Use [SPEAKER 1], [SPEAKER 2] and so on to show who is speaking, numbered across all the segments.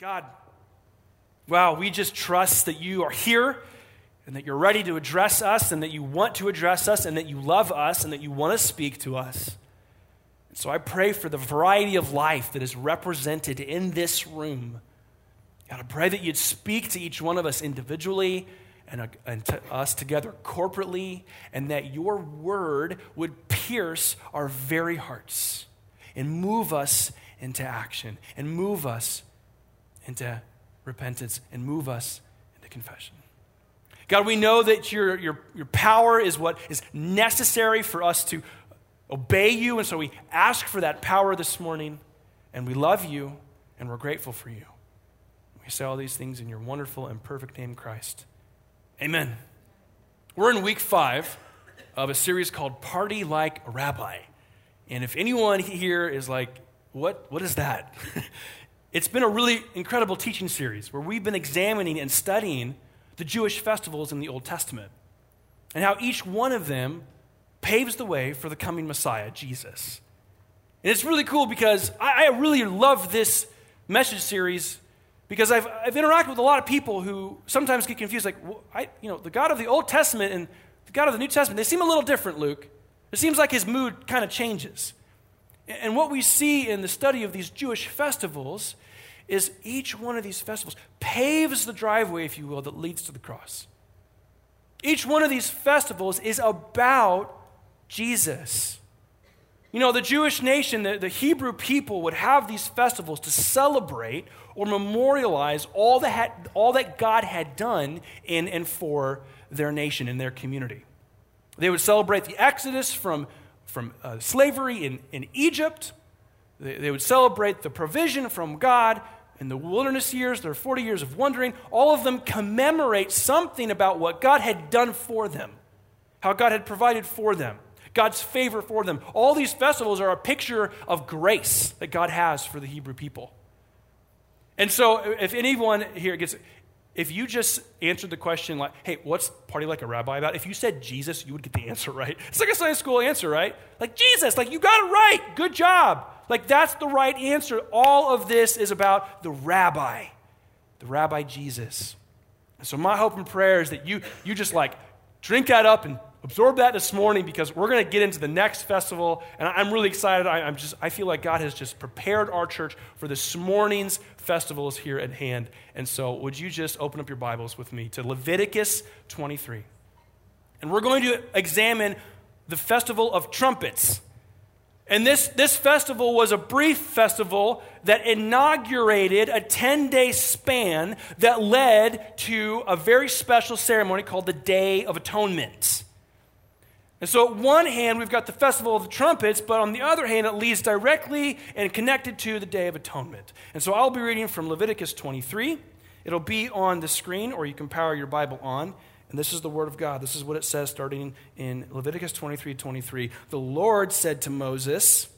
[SPEAKER 1] God, wow, we just trust that you are here and that you're ready to address us and that you want to address us and that you love us and that you want to speak to us. And so I pray for the variety of life that is represented in this room. God, I pray that you'd speak to each one of us individually and, uh, and to us together corporately, and that your word would pierce our very hearts and move us into action and move us into repentance and move us into confession. God, we know that your, your, your power is what is necessary for us to obey you, and so we ask for that power this morning, and we love you, and we're grateful for you. We say all these things in your wonderful and perfect name, Christ. Amen. We're in week five of a series called Party Like a Rabbi. And if anyone here is like, what, what is that? It's been a really incredible teaching series where we've been examining and studying the Jewish festivals in the Old Testament and how each one of them paves the way for the coming Messiah, Jesus. And it's really cool because I, I really love this message series because I've, I've interacted with a lot of people who sometimes get confused like, well, I, you know, the God of the Old Testament and the God of the New Testament, they seem a little different, Luke. It seems like his mood kind of changes. And what we see in the study of these Jewish festivals is each one of these festivals paves the driveway, if you will, that leads to the cross. Each one of these festivals is about Jesus. You know, the Jewish nation, the, the Hebrew people would have these festivals to celebrate or memorialize all that, had, all that God had done in and for their nation and their community. They would celebrate the Exodus from from uh, slavery in, in Egypt. They, they would celebrate the provision from God in the wilderness years, their 40 years of wandering. All of them commemorate something about what God had done for them, how God had provided for them, God's favor for them. All these festivals are a picture of grace that God has for the Hebrew people. And so, if anyone here gets, if you just answered the question like, hey, what's party like a rabbi about? If you said Jesus, you would get the answer right. It's like a Sunday school answer, right? Like Jesus, like you got it right. Good job. Like that's the right answer. All of this is about the rabbi, the rabbi Jesus. So my hope and prayer is that you you just like drink that up and absorb that this morning because we're going to get into the next festival and i'm really excited. I, am just i feel like god has just prepared our church for this morning's festivals here at hand. And so would you just open up your bibles with me to leviticus 23 and we're going to examine the festival of trumpets. And this, this festival was a brief festival that inaugurated a 10 day span that led to a very special ceremony called the Day of Atonement. And so, at one hand, we've got the Festival of the Trumpets, but on the other hand, it leads directly and connected to the Day of Atonement. And so, I'll be reading from Leviticus 23. It'll be on the screen, or you can power your Bible on. And this is the Word of God. This is what it says starting in Leviticus 23 23. The Lord said to Moses,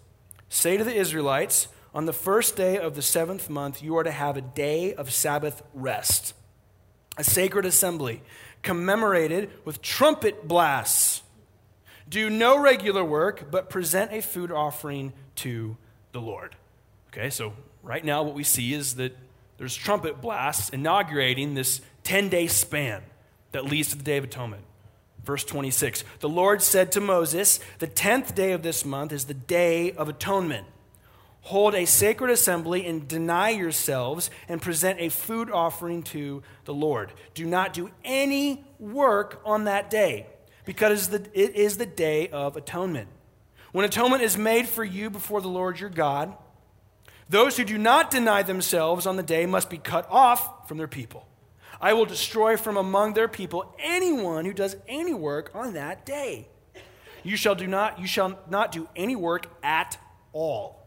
[SPEAKER 1] Say to the Israelites, on the first day of the seventh month, you are to have a day of Sabbath rest, a sacred assembly, commemorated with trumpet blasts do no regular work, but present a food offering to the Lord. Okay, so right now what we see is that there's trumpet blasts inaugurating this 10 day span that leads to the Day of Atonement. Verse 26 The Lord said to Moses, The tenth day of this month is the Day of Atonement. Hold a sacred assembly and deny yourselves and present a food offering to the Lord. Do not do any work on that day because it is the day of atonement. When atonement is made for you before the Lord your God, those who do not deny themselves on the day must be cut off from their people. I will destroy from among their people anyone who does any work on that day. You shall do not you shall not do any work at all.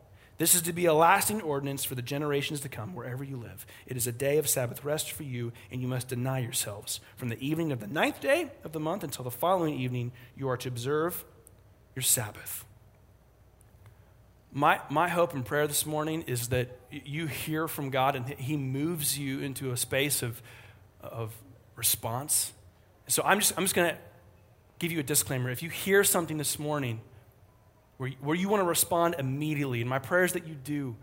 [SPEAKER 1] This is to be a lasting ordinance for the generations to come, wherever you live. It is a day of Sabbath rest for you, and you must deny yourselves. From the evening of the ninth day of the month until the following evening, you are to observe your Sabbath. My, my hope and prayer this morning is that you hear from God and He moves you into a space of, of response. So I'm just, I'm just going to give you a disclaimer. If you hear something this morning, where, where you want to respond immediately. And my prayer is that you do.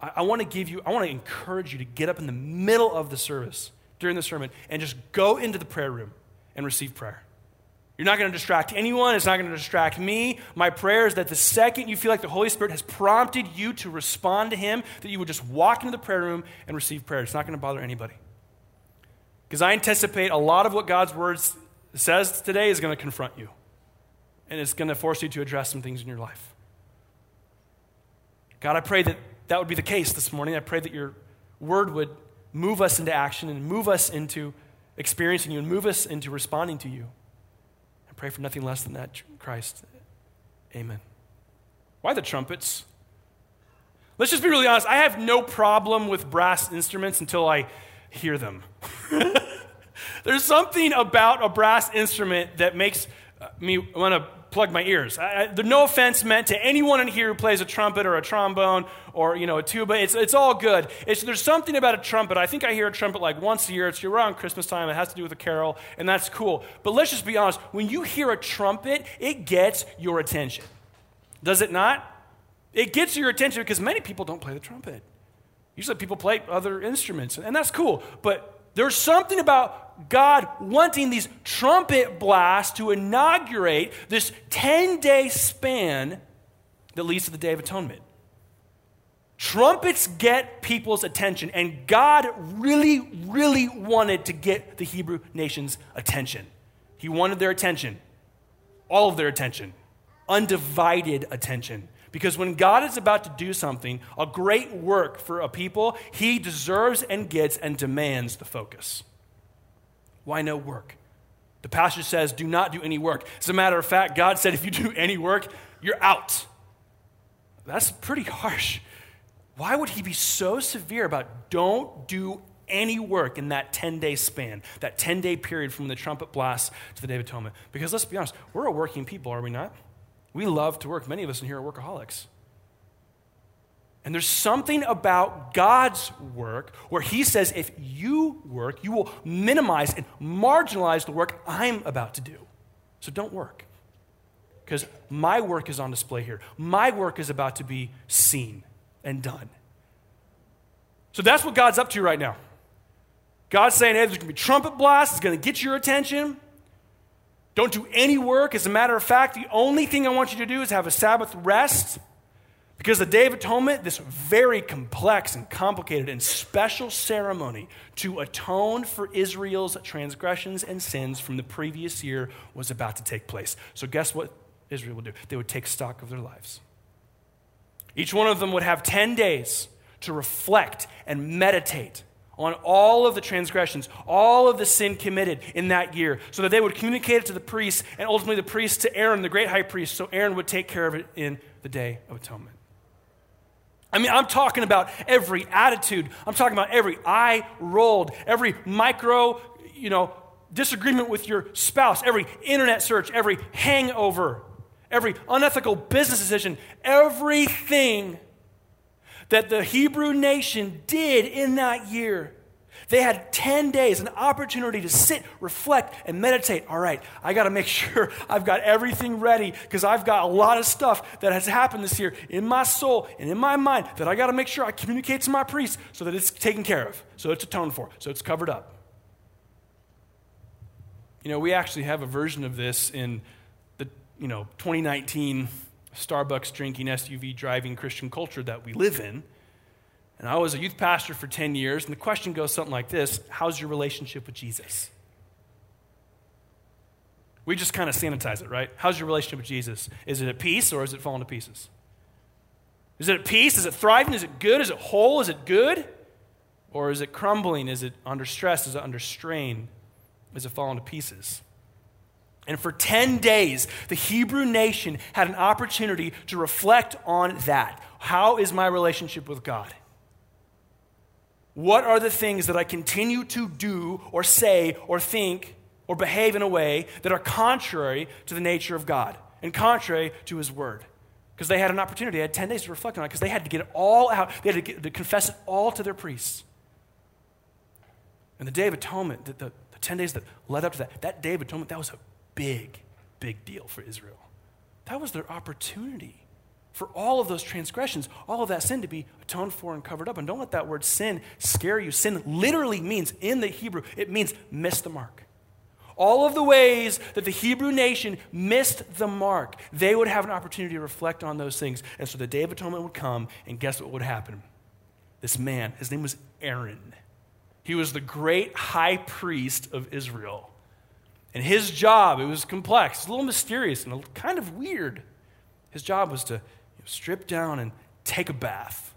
[SPEAKER 1] I, I want to give you, I want to encourage you to get up in the middle of the service during the sermon and just go into the prayer room and receive prayer. You're not going to distract anyone. It's not going to distract me. My prayer is that the second you feel like the Holy Spirit has prompted you to respond to Him, that you would just walk into the prayer room and receive prayer. It's not going to bother anybody. Because I anticipate a lot of what God's Word says today is going to confront you, and it's going to force you to address some things in your life. God, I pray that that would be the case this morning. I pray that your Word would move us into action and move us into experiencing you and move us into responding to you I pray for nothing less than that, Christ. Amen. Why the trumpets? Let's just be really honest. I have no problem with brass instruments until I hear them. There's something about a brass instrument that makes me want to plug my ears. I, I, no offense meant to anyone in here who plays a trumpet or a trombone or you know a tuba. It's, it's all good. It's, there's something about a trumpet. I think I hear a trumpet like once a year. It's around Christmas time. It has to do with a carol, and that's cool. But let's just be honest. When you hear a trumpet, it gets your attention. Does it not? It gets your attention because many people don't play the trumpet. Usually people play other instruments, and that's cool. But there's something about God wanting these trumpet blasts to inaugurate this 10 day span that leads to the Day of Atonement. Trumpets get people's attention, and God really, really wanted to get the Hebrew nation's attention. He wanted their attention, all of their attention, undivided attention. Because when God is about to do something, a great work for a people, he deserves and gets and demands the focus. Why no work? The passage says, do not do any work. As a matter of fact, God said, if you do any work, you're out. That's pretty harsh. Why would he be so severe about don't do any work in that 10 day span, that 10 day period from the trumpet blast to the Day of Atonement? Because let's be honest, we're a working people, are we not? We love to work. Many of us in here are workaholics. And there's something about God's work where He says, if you work, you will minimize and marginalize the work I'm about to do. So don't work. Because my work is on display here. My work is about to be seen and done. So that's what God's up to right now. God's saying, hey, there's going to be trumpet blasts, it's going to get your attention. Don't do any work. As a matter of fact, the only thing I want you to do is have a Sabbath rest. Because the Day of Atonement, this very complex and complicated and special ceremony to atone for Israel's transgressions and sins from the previous year, was about to take place. So, guess what Israel would do? They would take stock of their lives. Each one of them would have 10 days to reflect and meditate on all of the transgressions, all of the sin committed in that year, so that they would communicate it to the priests and ultimately the priest to Aaron, the great high priest, so Aaron would take care of it in the Day of Atonement. I mean, I'm talking about every attitude. I'm talking about every eye rolled, every micro, you know, disagreement with your spouse, every internet search, every hangover, every unethical business decision, everything that the Hebrew nation did in that year. They had 10 days, an opportunity to sit, reflect, and meditate. All right, I got to make sure I've got everything ready because I've got a lot of stuff that has happened this year in my soul and in my mind that I got to make sure I communicate to my priest so that it's taken care of, so it's atoned for, so it's covered up. You know, we actually have a version of this in the, you know, 2019 Starbucks drinking, SUV driving Christian culture that we live in. And I was a youth pastor for 10 years, and the question goes something like this How's your relationship with Jesus? We just kind of sanitize it, right? How's your relationship with Jesus? Is it at peace or is it falling to pieces? Is it at peace? Is it thriving? Is it good? Is it whole? Is it good? Or is it crumbling? Is it under stress? Is it under strain? Is it falling to pieces? And for 10 days, the Hebrew nation had an opportunity to reflect on that. How is my relationship with God? What are the things that I continue to do or say or think or behave in a way that are contrary to the nature of God and contrary to His Word? Because they had an opportunity, they had 10 days to reflect on it because they had to get it all out, they had to, get, to confess it all to their priests. And the Day of Atonement, the, the, the 10 days that led up to that, that Day of Atonement, that was a big, big deal for Israel. That was their opportunity for all of those transgressions, all of that sin to be atoned for and covered up. And don't let that word sin scare you. Sin literally means, in the Hebrew, it means miss the mark. All of the ways that the Hebrew nation missed the mark, they would have an opportunity to reflect on those things. And so the Day of Atonement would come, and guess what would happen? This man, his name was Aaron. He was the great high priest of Israel. And his job, it was complex, it was a little mysterious, and kind of weird. His job was to strip down and take a bath.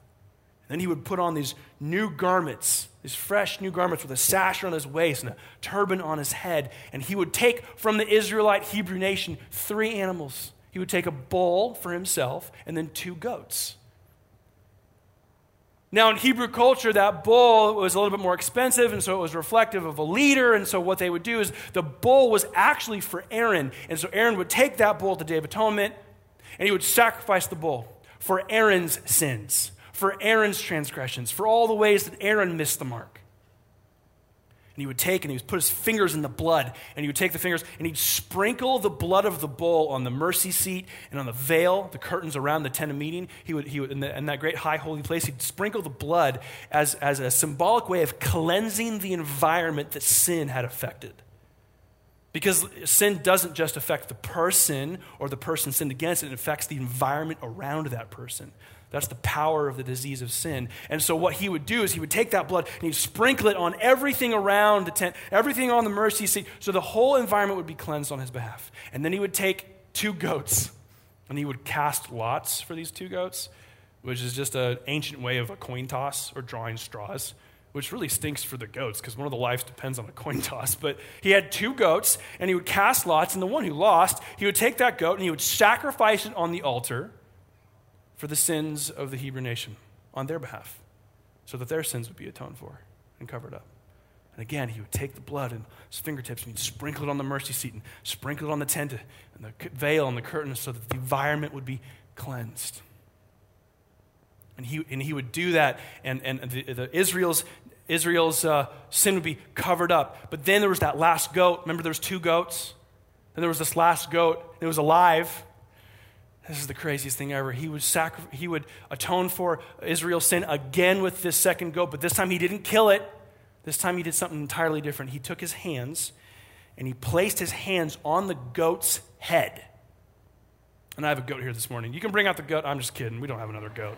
[SPEAKER 1] And then he would put on these new garments, these fresh new garments with a sash on his waist and a turban on his head. And he would take from the Israelite Hebrew nation three animals. He would take a bull for himself and then two goats. Now, in Hebrew culture, that bull was a little bit more expensive, and so it was reflective of a leader. And so, what they would do is the bull was actually for Aaron. And so, Aaron would take that bull at the Day of Atonement, and he would sacrifice the bull for Aaron's sins, for Aaron's transgressions, for all the ways that Aaron missed the mark. And he would take and he would put his fingers in the blood, and he would take the fingers and he'd sprinkle the blood of the bull on the mercy seat and on the veil, the curtains around the tent of meeting. He would, he would in, the, in that great high holy place, he'd sprinkle the blood as, as a symbolic way of cleansing the environment that sin had affected. Because sin doesn't just affect the person or the person sinned against, it affects the environment around that person. That's the power of the disease of sin. And so, what he would do is he would take that blood and he'd sprinkle it on everything around the tent, everything on the mercy seat, so the whole environment would be cleansed on his behalf. And then he would take two goats and he would cast lots for these two goats, which is just an ancient way of a coin toss or drawing straws which really stinks for the goats because one of the lives depends on a coin toss. But he had two goats, and he would cast lots, and the one who lost, he would take that goat and he would sacrifice it on the altar for the sins of the Hebrew nation on their behalf, so that their sins would be atoned for and covered up. And again, he would take the blood and his fingertips and he'd sprinkle it on the mercy seat and sprinkle it on the tent and the veil and the curtain so that the environment would be cleansed. And he, and he would do that, and, and the, the Israel's, Israel's uh, sin would be covered up. But then there was that last goat. Remember, there was two goats? Then there was this last goat. It was alive. This is the craziest thing ever. He would, sacri- he would atone for Israel's sin again with this second goat, but this time he didn't kill it. This time he did something entirely different. He took his hands and he placed his hands on the goat's head. And I have a goat here this morning. You can bring out the goat. I'm just kidding. We don't have another goat.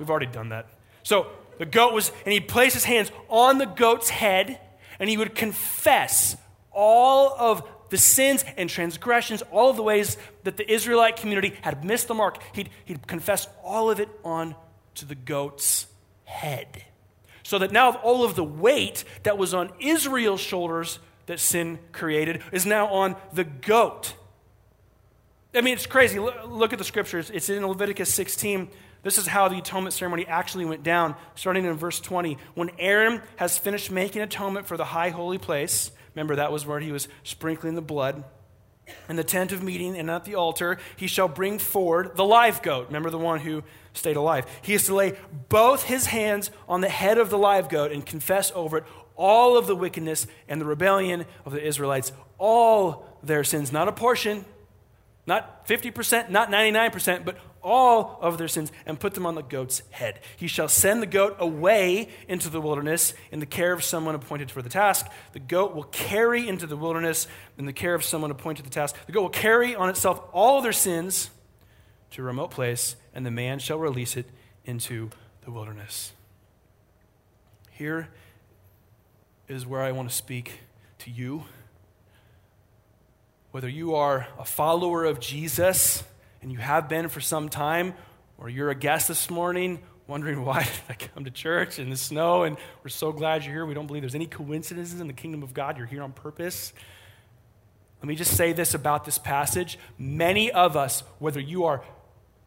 [SPEAKER 1] We've already done that. So the goat was, and he placed his hands on the goat's head, and he would confess all of the sins and transgressions, all of the ways that the Israelite community had missed the mark. He'd, he'd confess all of it on to the goat's head. So that now all of the weight that was on Israel's shoulders that sin created is now on the goat. I mean, it's crazy. Look at the scriptures. It's in Leviticus 16, this is how the atonement ceremony actually went down, starting in verse 20. When Aaron has finished making atonement for the high holy place, remember that was where he was sprinkling the blood, in the tent of meeting and at the altar, he shall bring forward the live goat. Remember the one who stayed alive. He is to lay both his hands on the head of the live goat and confess over it all of the wickedness and the rebellion of the Israelites, all their sins, not a portion, not 50%, not 99%, but all of their sins and put them on the goat's head. He shall send the goat away into the wilderness in the care of someone appointed for the task. The goat will carry into the wilderness in the care of someone appointed to the task. The goat will carry on itself all their sins to a remote place, and the man shall release it into the wilderness. Here is where I want to speak to you. Whether you are a follower of Jesus, and you have been for some time, or you're a guest this morning wondering why did I come to church in the snow, and we're so glad you're here. We don't believe there's any coincidences in the kingdom of God. You're here on purpose. Let me just say this about this passage. Many of us, whether you are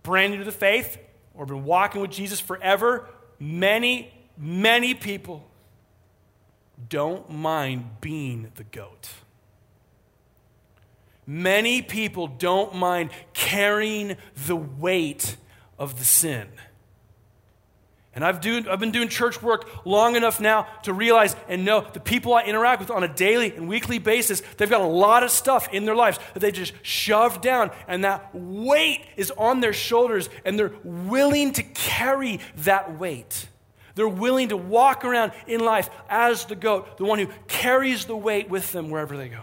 [SPEAKER 1] brand new to the faith or been walking with Jesus forever, many, many people don't mind being the goat. Many people don't mind carrying the weight of the sin. And I've, do, I've been doing church work long enough now to realize and know the people I interact with on a daily and weekly basis, they've got a lot of stuff in their lives that they just shove down, and that weight is on their shoulders, and they're willing to carry that weight. They're willing to walk around in life as the goat, the one who carries the weight with them wherever they go.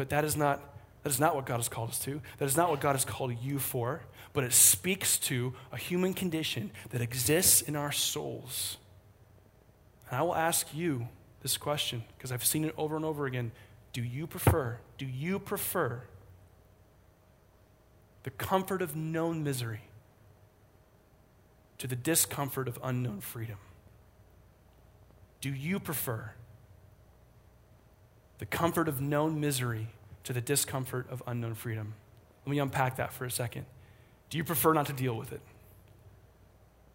[SPEAKER 1] But that is not, that is not what God has called us to. That is not what God has called you for but it speaks to a human condition that exists in our souls. And I will ask you this question because I've seen it over and over again. Do you prefer, do you prefer the comfort of known misery to the discomfort of unknown freedom? Do you prefer the comfort of known misery to the discomfort of unknown freedom? Let me unpack that for a second. Do you prefer not to deal with it?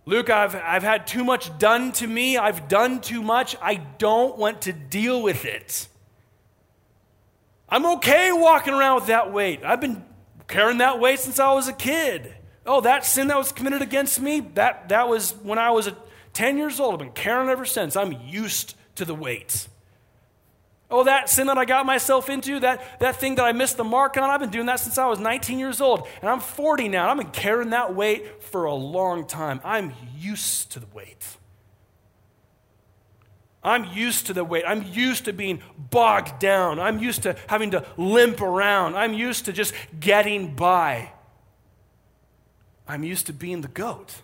[SPEAKER 1] Luke, I've, I've had too much done to me. I've done too much. I don't want to deal with it. I'm okay walking around with that weight. I've been carrying that weight since I was a kid. Oh, that sin that was committed against me, that, that was when I was 10 years old. I've been carrying it ever since. I'm used to the weight. Oh, that sin that I got myself into, that, that thing that I missed the mark on, I've been doing that since I was 19 years old. And I'm 40 now. I've been carrying that weight for a long time. I'm used to the weight. I'm used to the weight. I'm used to being bogged down. I'm used to having to limp around. I'm used to just getting by. I'm used to being the goat.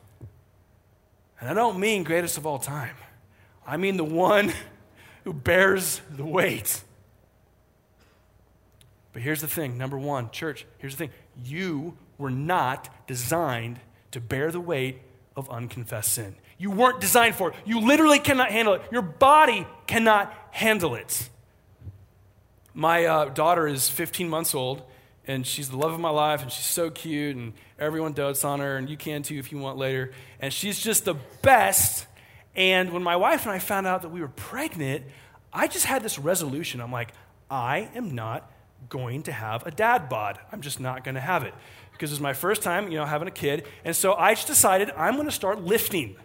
[SPEAKER 1] And I don't mean greatest of all time, I mean the one who bears the weight. But here's the thing number one, church, here's the thing. You were not designed to bear the weight of unconfessed sin. You weren't designed for it. You literally cannot handle it. Your body cannot handle it. My uh, daughter is 15 months old, and she's the love of my life, and she's so cute, and everyone dotes on her, and you can too if you want later. And she's just the best and when my wife and I found out that we were pregnant, I just had this resolution. I'm like, I am not going to have a dad bod. I'm just not going to have it. Because it was my first time, you know, having a kid. And so I just decided I'm going to start lifting.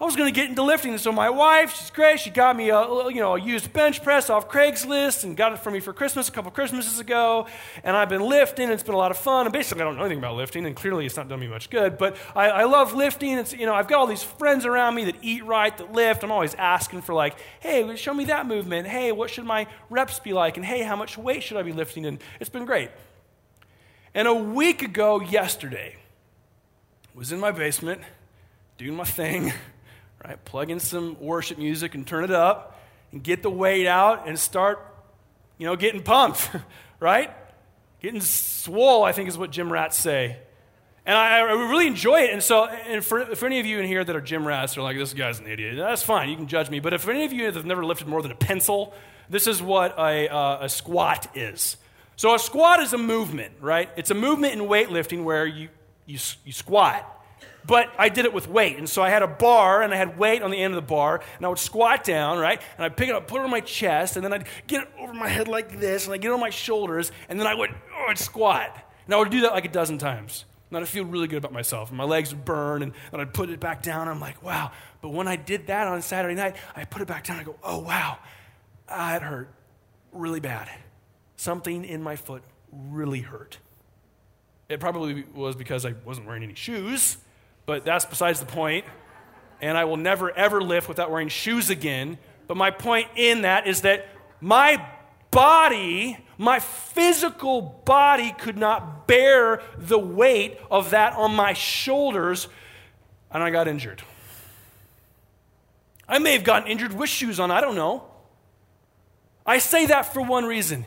[SPEAKER 1] I was going to get into lifting. And so my wife, she's great. She got me a, you know, a used bench press off Craigslist and got it for me for Christmas a couple Christmases ago. And I've been lifting. It's been a lot of fun. And basically, I don't know anything about lifting, and clearly it's not done me much good. But I, I love lifting. It's, you know, I've got all these friends around me that eat right, that lift. I'm always asking for like, hey, show me that movement. Hey, what should my reps be like? And hey, how much weight should I be lifting? And it's been great. And a week ago, yesterday, was in my basement doing my thing right? Plug in some worship music and turn it up and get the weight out and start, you know, getting pumped, right? Getting swole, I think is what gym rats say. And I, I, really enjoy it. And so, and for, for any of you in here that are gym rats, are like, this guy's an idiot. That's fine. You can judge me. But if any of you have never lifted more than a pencil, this is what a, uh, a squat is. So a squat is a movement, right? It's a movement in weightlifting where you, you, you squat but I did it with weight. And so I had a bar and I had weight on the end of the bar, and I would squat down, right? And I'd pick it up, put it on my chest, and then I'd get it over my head like this, and I'd get it on my shoulders, and then I would, oh, I'd squat. And I would do that like a dozen times. And I'd feel really good about myself. And my legs would burn, and then I'd put it back down. I'm like, wow. But when I did that on Saturday night, I put it back down. I go, oh, wow. Ah, it hurt really bad. Something in my foot really hurt. It probably was because I wasn't wearing any shoes but that's besides the point. And I will never, ever lift without wearing shoes again. But my point in that is that my body, my physical body, could not bear the weight of that on my shoulders, and I got injured. I may have gotten injured with shoes on, I don't know. I say that for one reason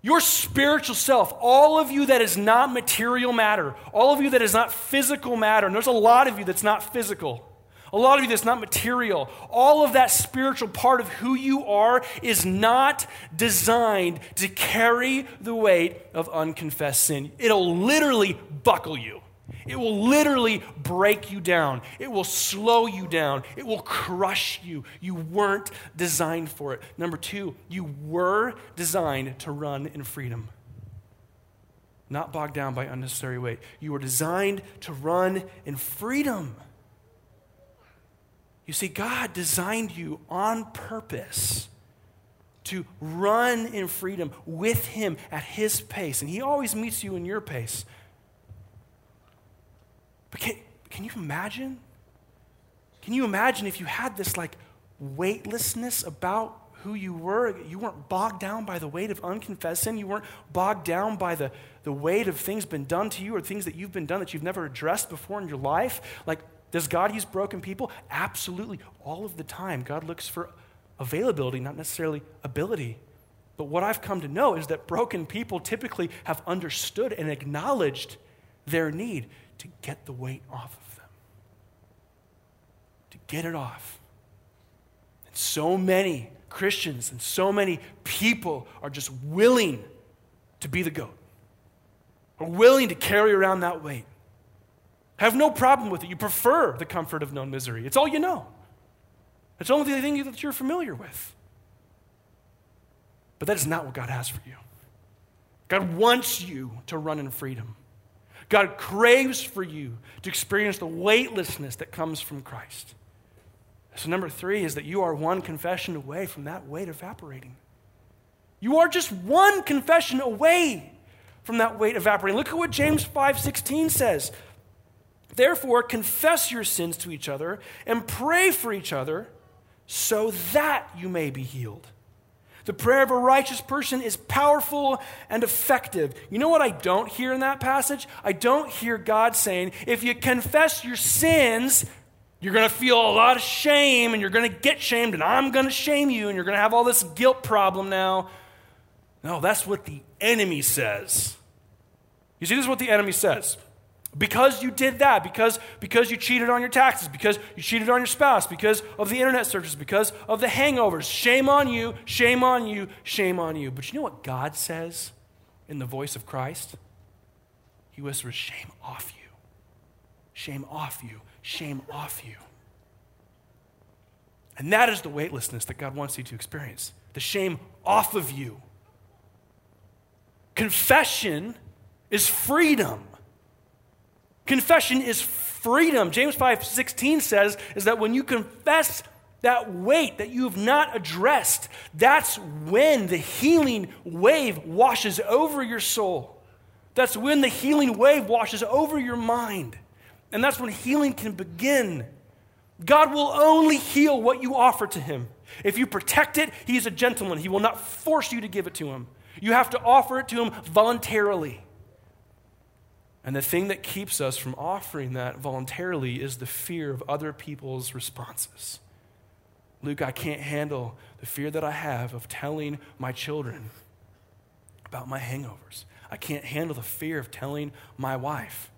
[SPEAKER 1] your spiritual self, all of you that is not material matter, all of you that is not physical matter, and there's a lot of you that's not physical, a lot of you that's not material, all of that spiritual part of who you are is not designed to carry the weight of unconfessed sin. It'll literally buckle you. It will literally break you down. It will slow you down. It will crush you. You weren't designed for it. Number two, you were designed to run in freedom. not bogged down by unnecessary weight. You were designed to run in freedom. You see, God designed you on purpose to run in freedom with Him at His pace. And He always meets you in your pace. But can, can you imagine? Can you imagine if you had this like weightlessness about who you were? You weren't bogged down by the weight of unconfessed sin. You weren't bogged down by the, the weight of things been done to you or things that you've been done that you've never addressed before in your life. Like, does God use broken people? Absolutely. All of the time. God looks for availability, not necessarily ability. But what I've come to know is that broken people typically have understood and acknowledged their need to get the weight off of them, to get it off. And so many Christians and so many people are just willing to be the goat, are willing to carry around that weight. Have no problem with it. You prefer the comfort of known misery. It's all you know. It's only the thing that you're familiar with. But that is not what God has for you. God wants you to run in freedom. God craves for you to experience the weightlessness that comes from Christ. So, number three is that you are one confession away from that weight evaporating. You are just one confession away from that weight evaporating. Look at what James 5:16 says. Therefore, confess your sins to each other and pray for each other so that you may be healed. The prayer of a righteous person is powerful and effective. You know what I don't hear in that passage? I don't hear God saying, if you confess your sins, you're going to feel a lot of shame and you're going to get shamed and I'm going to shame you and you're going to have all this guilt problem now. No, that's what the enemy says. You see, this is what the enemy says. Because you did that, because, because you cheated on your taxes, because you cheated on your spouse, because of the internet searches, because of the hangovers, shame on you, shame on you, shame on you. But you know what God says in the voice of Christ? He whispers, Shame off you, shame off you, shame off you. And that is the weightlessness that God wants you to experience the shame off of you. Confession is freedom. Confession is freedom. James 5 16 says, is that when you confess that weight that you have not addressed, that's when the healing wave washes over your soul. That's when the healing wave washes over your mind. And that's when healing can begin. God will only heal what you offer to Him. If you protect it, He is a gentleman. He will not force you to give it to Him. You have to offer it to Him voluntarily. And the thing that keeps us from offering that voluntarily is the fear of other people's responses. Luke, I can't handle the fear that I have of telling my children about my hangovers. I can't handle the fear of telling my wife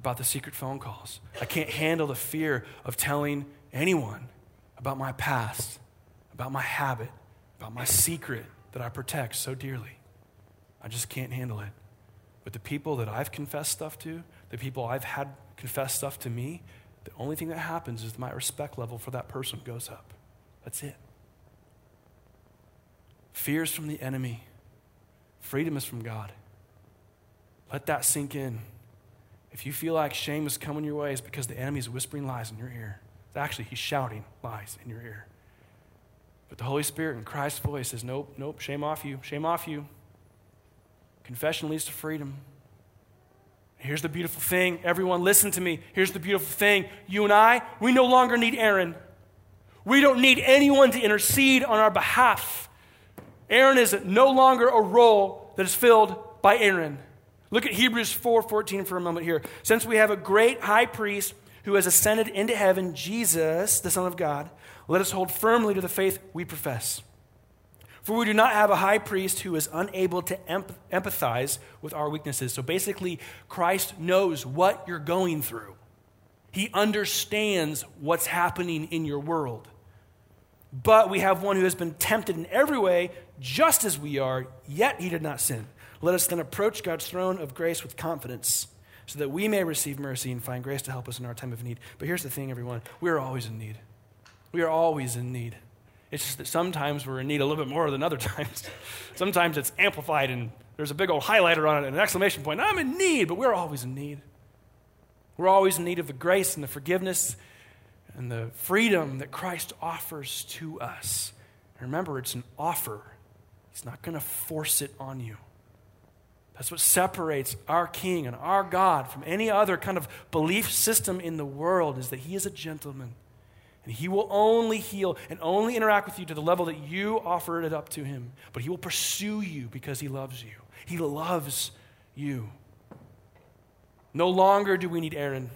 [SPEAKER 1] about the secret phone calls. I can't handle the fear of telling anyone about my past, about my habit, about my secret that I protect so dearly. I just can't handle it. But the people that I've confessed stuff to, the people I've had confess stuff to me, the only thing that happens is my respect level for that person goes up. That's it. Fear is from the enemy, freedom is from God. Let that sink in. If you feel like shame is coming your way, it's because the enemy is whispering lies in your ear. Actually, he's shouting lies in your ear. But the Holy Spirit in Christ's voice says, Nope, nope, shame off you, shame off you. Confession leads to freedom. Here's the beautiful thing. Everyone, listen to me. Here's the beautiful thing. You and I, we no longer need Aaron. We don't need anyone to intercede on our behalf. Aaron is no longer a role that is filled by Aaron. Look at Hebrews 4:14 for a moment here. Since we have a great high priest who has ascended into heaven, Jesus, the Son of God, let us hold firmly to the faith we profess. For we do not have a high priest who is unable to empathize with our weaknesses. So basically, Christ knows what you're going through. He understands what's happening in your world. But we have one who has been tempted in every way, just as we are, yet he did not sin. Let us then approach God's throne of grace with confidence so that we may receive mercy and find grace to help us in our time of need. But here's the thing, everyone we are always in need. We are always in need. It's just that sometimes we're in need a little bit more than other times. sometimes it's amplified and there's a big old highlighter on it and an exclamation point. I'm in need, but we're always in need. We're always in need of the grace and the forgiveness and the freedom that Christ offers to us. And remember, it's an offer, He's not going to force it on you. That's what separates our King and our God from any other kind of belief system in the world is that He is a gentleman. And He will only heal and only interact with you to the level that you offer it up to Him. But He will pursue you because He loves you. He loves you. No longer do we need Aaron.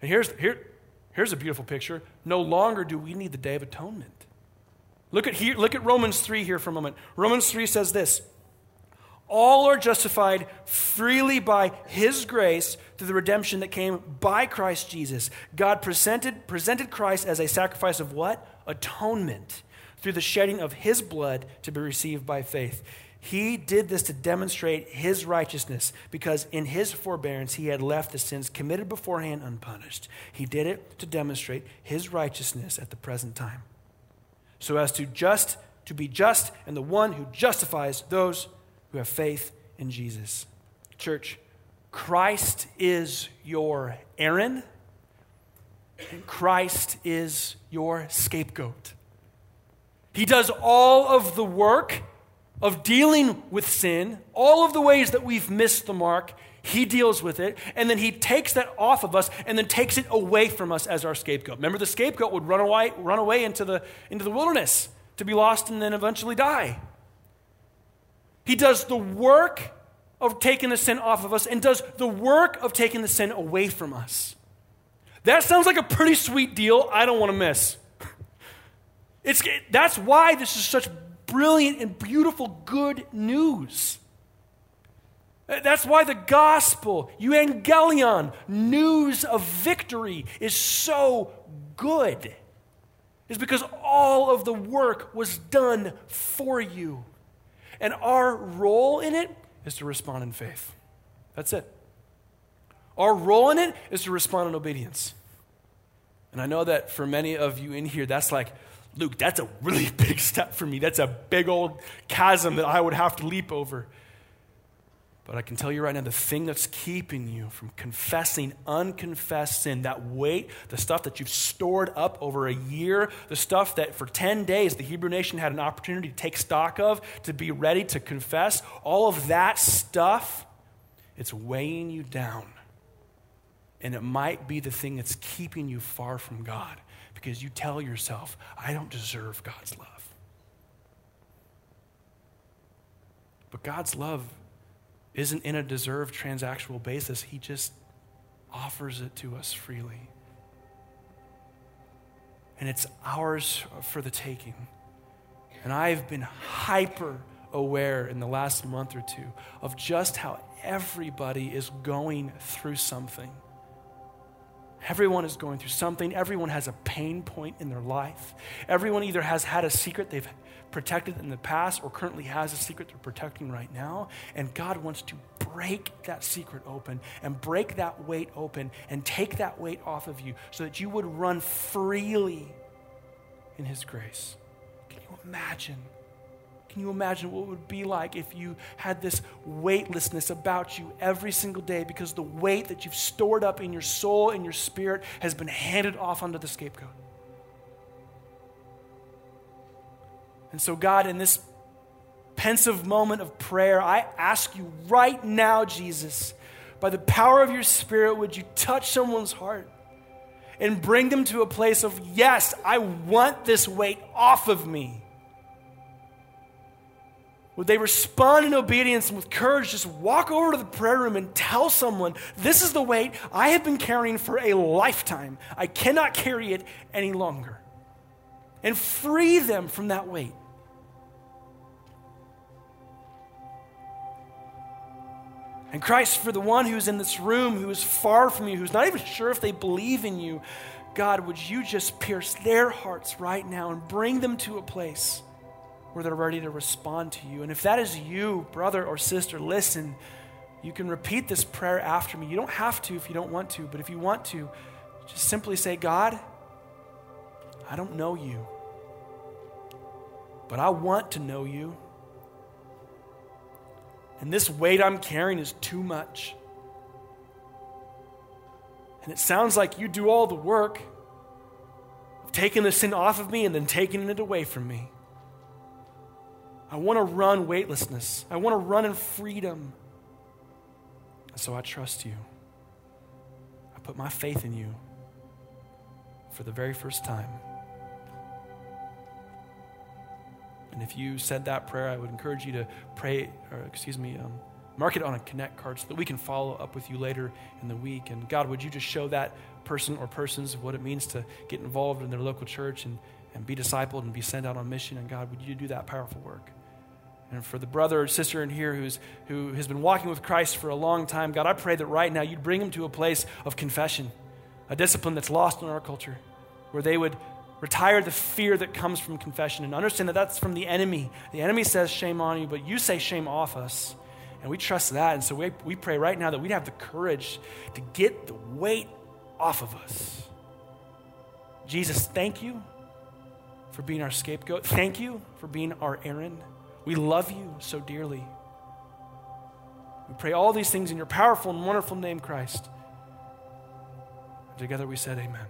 [SPEAKER 1] And here's, here, here's a beautiful picture. No longer do we need the Day of Atonement. Look at, here, look at Romans 3 here for a moment. Romans 3 says this All are justified freely by his grace through the redemption that came by Christ Jesus. God presented, presented Christ as a sacrifice of what? Atonement through the shedding of his blood to be received by faith. He did this to demonstrate his righteousness because in his forbearance he had left the sins committed beforehand unpunished. He did it to demonstrate his righteousness at the present time. So as to just to be just and the one who justifies those who have faith in Jesus. Church, Christ is your Aaron and Christ is your scapegoat. He does all of the work of dealing with sin, all of the ways that we've missed the mark, he deals with it, and then he takes that off of us and then takes it away from us as our scapegoat. Remember, the scapegoat would run away, run away into, the, into the wilderness to be lost and then eventually die. He does the work of taking the sin off of us and does the work of taking the sin away from us. That sounds like a pretty sweet deal I don't want to miss. It's, that's why this is such brilliant and beautiful good news. That's why the gospel, euangelion, news of victory, is so good. Is because all of the work was done for you. And our role in it is to respond in faith. That's it. Our role in it is to respond in obedience. And I know that for many of you in here, that's like, Luke, that's a really big step for me. That's a big old chasm that I would have to leap over. But I can tell you right now the thing that's keeping you from confessing unconfessed sin, that weight, the stuff that you've stored up over a year, the stuff that for 10 days the Hebrew nation had an opportunity to take stock of, to be ready to confess, all of that stuff, it's weighing you down. And it might be the thing that's keeping you far from God because you tell yourself, I don't deserve God's love. But God's love isn't in a deserved transactional basis, He just offers it to us freely. And it's ours for the taking. And I've been hyper aware in the last month or two of just how everybody is going through something. Everyone is going through something. Everyone has a pain point in their life. Everyone either has had a secret they've protected in the past or currently has a secret they're protecting right now. And God wants to break that secret open and break that weight open and take that weight off of you so that you would run freely in His grace. Can you imagine? Can you imagine what it would be like if you had this weightlessness about you every single day because the weight that you've stored up in your soul and your spirit has been handed off onto the scapegoat? And so, God, in this pensive moment of prayer, I ask you right now, Jesus, by the power of your Spirit, would you touch someone's heart and bring them to a place of, yes, I want this weight off of me? Would they respond in obedience and with courage just walk over to the prayer room and tell someone, This is the weight I have been carrying for a lifetime. I cannot carry it any longer. And free them from that weight. And Christ, for the one who's in this room who is far from you, who's not even sure if they believe in you, God, would you just pierce their hearts right now and bring them to a place where they're ready to respond to you? And if that is you, brother or sister, listen, you can repeat this prayer after me. You don't have to if you don't want to, but if you want to, just simply say, God, I don't know you, but I want to know you. And this weight I'm carrying is too much. And it sounds like you do all the work of taking the sin off of me and then taking it away from me. I want to run weightlessness. I want to run in freedom. And so I trust you. I put my faith in you for the very first time. And if you said that prayer, I would encourage you to pray, or excuse me, um, mark it on a connect card so that we can follow up with you later in the week. And God, would you just show that person or persons what it means to get involved in their local church and, and be discipled and be sent out on mission? And God, would you do that powerful work? And for the brother or sister in here who's, who has been walking with Christ for a long time, God, I pray that right now you'd bring them to a place of confession, a discipline that's lost in our culture, where they would Retire the fear that comes from confession and understand that that's from the enemy. The enemy says shame on you, but you say shame off us. And we trust that. And so we, we pray right now that we'd have the courage to get the weight off of us. Jesus, thank you for being our scapegoat. Thank you for being our Aaron. We love you so dearly. We pray all these things in your powerful and wonderful name, Christ. Together we said, Amen.